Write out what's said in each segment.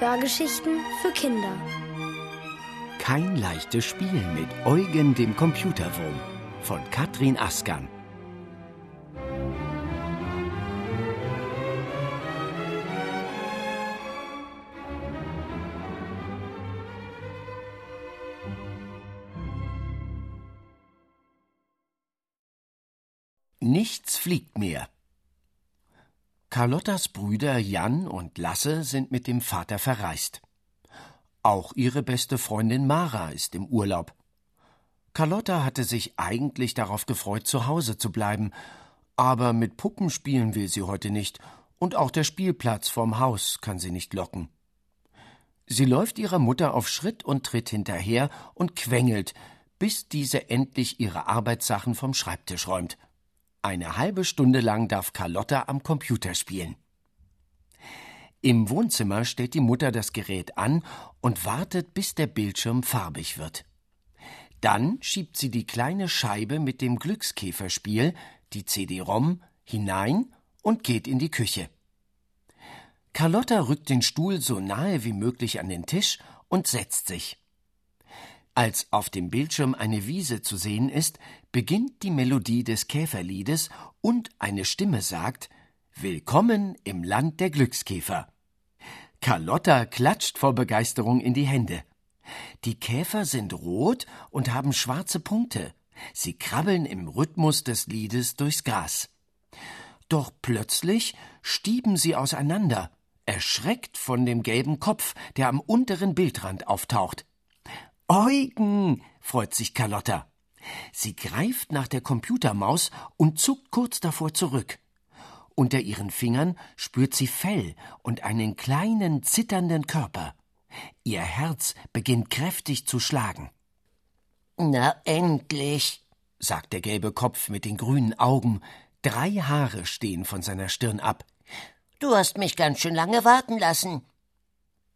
Hörgeschichten für Kinder. Kein leichtes Spiel mit Eugen dem Computerwurm von Katrin Askan. Nichts fliegt mehr. Carlottas Brüder Jan und Lasse sind mit dem Vater verreist. Auch ihre beste Freundin Mara ist im Urlaub. Carlotta hatte sich eigentlich darauf gefreut, zu Hause zu bleiben, aber mit Puppen spielen will sie heute nicht, und auch der Spielplatz vorm Haus kann sie nicht locken. Sie läuft ihrer Mutter auf Schritt und Tritt hinterher und quengelt, bis diese endlich ihre Arbeitssachen vom Schreibtisch räumt. Eine halbe Stunde lang darf Carlotta am Computer spielen. Im Wohnzimmer stellt die Mutter das Gerät an und wartet, bis der Bildschirm farbig wird. Dann schiebt sie die kleine Scheibe mit dem Glückskäferspiel, die CD-ROM, hinein und geht in die Küche. Carlotta rückt den Stuhl so nahe wie möglich an den Tisch und setzt sich. Als auf dem Bildschirm eine Wiese zu sehen ist, beginnt die Melodie des Käferliedes und eine Stimme sagt Willkommen im Land der Glückskäfer. Carlotta klatscht vor Begeisterung in die Hände. Die Käfer sind rot und haben schwarze Punkte. Sie krabbeln im Rhythmus des Liedes durchs Gras. Doch plötzlich stieben sie auseinander, erschreckt von dem gelben Kopf, der am unteren Bildrand auftaucht. Eugen, freut sich Carlotta. Sie greift nach der Computermaus und zuckt kurz davor zurück. Unter ihren Fingern spürt sie Fell und einen kleinen zitternden Körper. Ihr Herz beginnt kräftig zu schlagen. Na endlich, sagt der gelbe Kopf mit den grünen Augen. Drei Haare stehen von seiner Stirn ab. Du hast mich ganz schön lange warten lassen.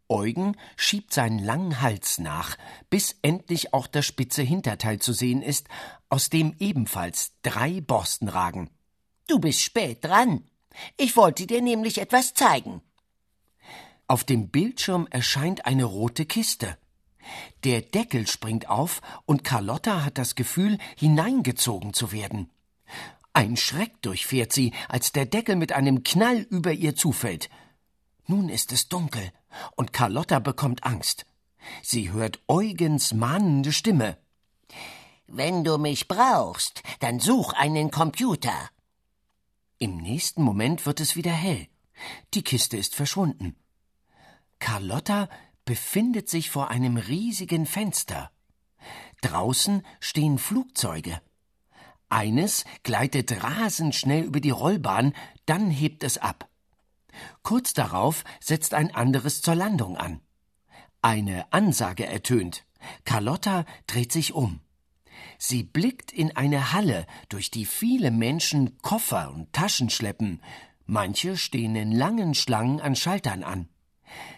Eugen schiebt seinen langen Hals nach, bis endlich auch das spitze Hinterteil zu sehen ist, aus dem ebenfalls drei Borsten ragen. Du bist spät dran. Ich wollte dir nämlich etwas zeigen. Auf dem Bildschirm erscheint eine rote Kiste. Der Deckel springt auf und Carlotta hat das Gefühl, hineingezogen zu werden. Ein Schreck durchfährt sie, als der Deckel mit einem Knall über ihr zufällt. Nun ist es dunkel und Carlotta bekommt Angst. Sie hört Eugens mahnende Stimme. Wenn du mich brauchst, dann such einen Computer. Im nächsten Moment wird es wieder hell. Die Kiste ist verschwunden. Carlotta befindet sich vor einem riesigen Fenster. Draußen stehen Flugzeuge. Eines gleitet rasend schnell über die Rollbahn, dann hebt es ab. Kurz darauf setzt ein anderes zur Landung an. Eine Ansage ertönt. Carlotta dreht sich um. Sie blickt in eine Halle, durch die viele Menschen Koffer und Taschen schleppen. Manche stehen in langen Schlangen an Schaltern an.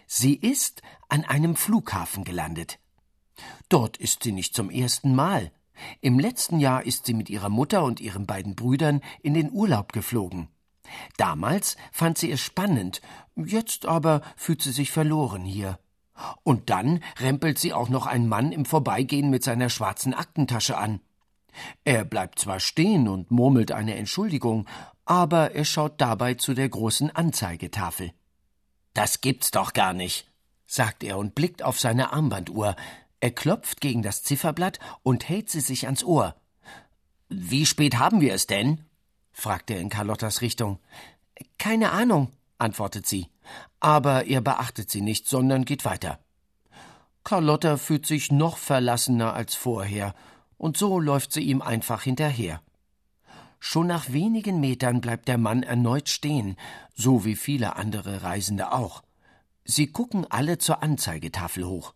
Sie ist an einem Flughafen gelandet. Dort ist sie nicht zum ersten Mal. Im letzten Jahr ist sie mit ihrer Mutter und ihren beiden Brüdern in den Urlaub geflogen. Damals fand sie es spannend, jetzt aber fühlt sie sich verloren hier. Und dann rempelt sie auch noch ein Mann im Vorbeigehen mit seiner schwarzen Aktentasche an. Er bleibt zwar stehen und murmelt eine Entschuldigung, aber er schaut dabei zu der großen Anzeigetafel. Das gibt's doch gar nicht, sagt er und blickt auf seine Armbanduhr. Er klopft gegen das Zifferblatt und hält sie sich ans Ohr. Wie spät haben wir es denn? Fragt er in Carlottas Richtung. Keine Ahnung, antwortet sie, aber er beachtet sie nicht, sondern geht weiter. Carlotta fühlt sich noch verlassener als vorher, und so läuft sie ihm einfach hinterher. Schon nach wenigen Metern bleibt der Mann erneut stehen, so wie viele andere Reisende auch. Sie gucken alle zur Anzeigetafel hoch.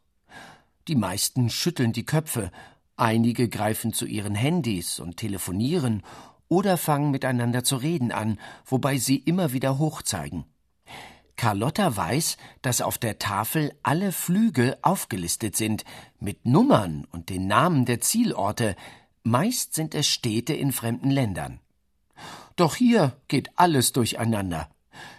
Die meisten schütteln die Köpfe, einige greifen zu ihren Handys und telefonieren oder fangen miteinander zu reden an, wobei sie immer wieder hochzeigen. Carlotta weiß, dass auf der Tafel alle Flüge aufgelistet sind, mit Nummern und den Namen der Zielorte, meist sind es Städte in fremden Ländern. Doch hier geht alles durcheinander.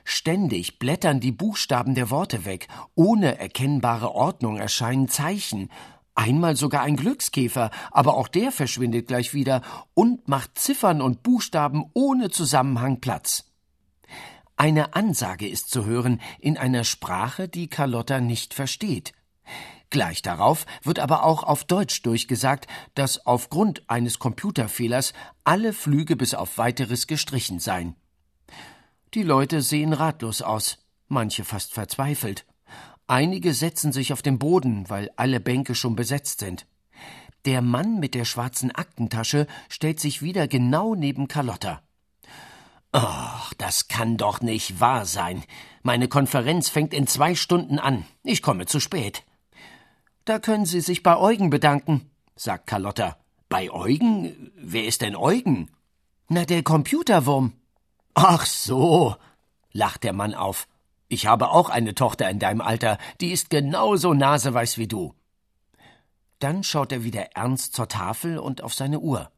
Ständig blättern die Buchstaben der Worte weg, ohne erkennbare Ordnung erscheinen Zeichen, einmal sogar ein Glückskäfer, aber auch der verschwindet gleich wieder und macht Ziffern und Buchstaben ohne Zusammenhang Platz. Eine Ansage ist zu hören in einer Sprache, die Carlotta nicht versteht. Gleich darauf wird aber auch auf Deutsch durchgesagt, dass aufgrund eines Computerfehlers alle Flüge bis auf weiteres gestrichen seien. Die Leute sehen ratlos aus, manche fast verzweifelt. Einige setzen sich auf den Boden, weil alle Bänke schon besetzt sind. Der Mann mit der schwarzen Aktentasche stellt sich wieder genau neben Carlotta. Ach, das kann doch nicht wahr sein. Meine Konferenz fängt in zwei Stunden an. Ich komme zu spät. Da können Sie sich bei Eugen bedanken, sagt Carlotta. Bei Eugen? Wer ist denn Eugen? Na, der Computerwurm. Ach so, lacht der Mann auf. Ich habe auch eine Tochter in deinem Alter, die ist genauso naseweiß wie du. Dann schaut er wieder ernst zur Tafel und auf seine Uhr.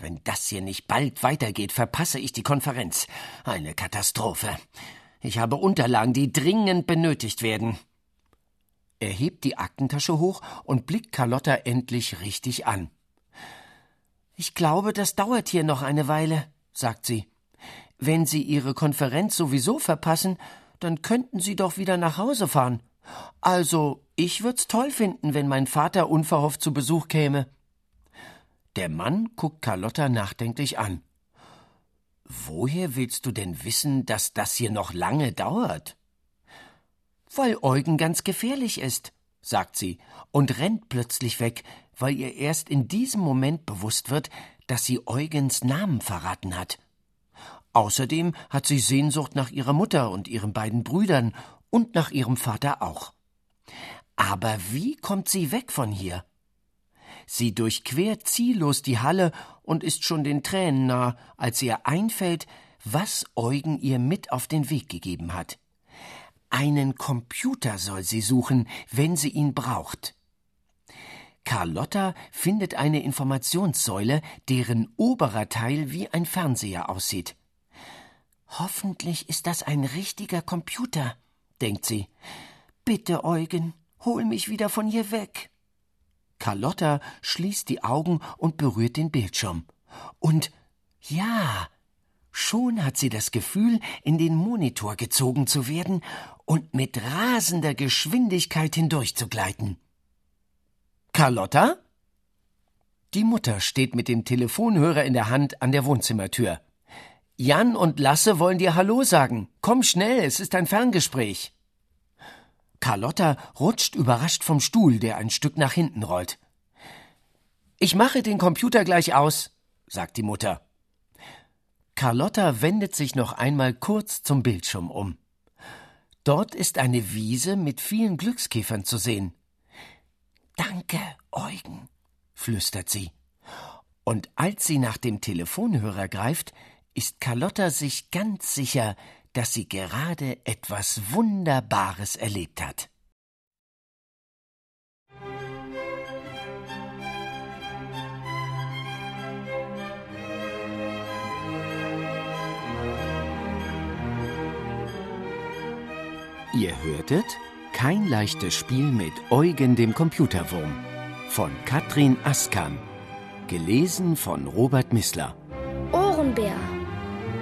Wenn das hier nicht bald weitergeht, verpasse ich die Konferenz. Eine Katastrophe. Ich habe Unterlagen, die dringend benötigt werden. Er hebt die Aktentasche hoch und blickt Carlotta endlich richtig an. Ich glaube, das dauert hier noch eine Weile, sagt sie. Wenn Sie Ihre Konferenz sowieso verpassen, dann könnten Sie doch wieder nach Hause fahren. Also, ich würd's toll finden, wenn mein Vater unverhofft zu Besuch käme. Der Mann guckt Carlotta nachdenklich an. Woher willst du denn wissen, dass das hier noch lange dauert? Weil Eugen ganz gefährlich ist, sagt sie und rennt plötzlich weg, weil ihr erst in diesem Moment bewusst wird, dass sie Eugens Namen verraten hat. Außerdem hat sie Sehnsucht nach ihrer Mutter und ihren beiden Brüdern und nach ihrem Vater auch. Aber wie kommt sie weg von hier? Sie durchquert ziellos die Halle und ist schon den Tränen nah, als ihr einfällt, was Eugen ihr mit auf den Weg gegeben hat. Einen Computer soll sie suchen, wenn sie ihn braucht. Carlotta findet eine Informationssäule, deren oberer Teil wie ein Fernseher aussieht. Hoffentlich ist das ein richtiger Computer, denkt sie. Bitte, Eugen, hol mich wieder von hier weg. Carlotta schließt die Augen und berührt den Bildschirm. Und ja, schon hat sie das Gefühl, in den Monitor gezogen zu werden und mit rasender Geschwindigkeit hindurchzugleiten. Carlotta? Die Mutter steht mit dem Telefonhörer in der Hand an der Wohnzimmertür. Jan und Lasse wollen dir Hallo sagen. Komm schnell, es ist ein Ferngespräch. Carlotta rutscht überrascht vom Stuhl, der ein Stück nach hinten rollt. Ich mache den Computer gleich aus, sagt die Mutter. Carlotta wendet sich noch einmal kurz zum Bildschirm um. Dort ist eine Wiese mit vielen Glückskäfern zu sehen. Danke, Eugen, flüstert sie. Und als sie nach dem Telefonhörer greift, ist Carlotta sich ganz sicher, dass sie gerade etwas Wunderbares erlebt hat. Ihr hörtet Kein leichtes Spiel mit Eugen dem Computerwurm von Katrin Askan, gelesen von Robert Missler. Ohrenbär.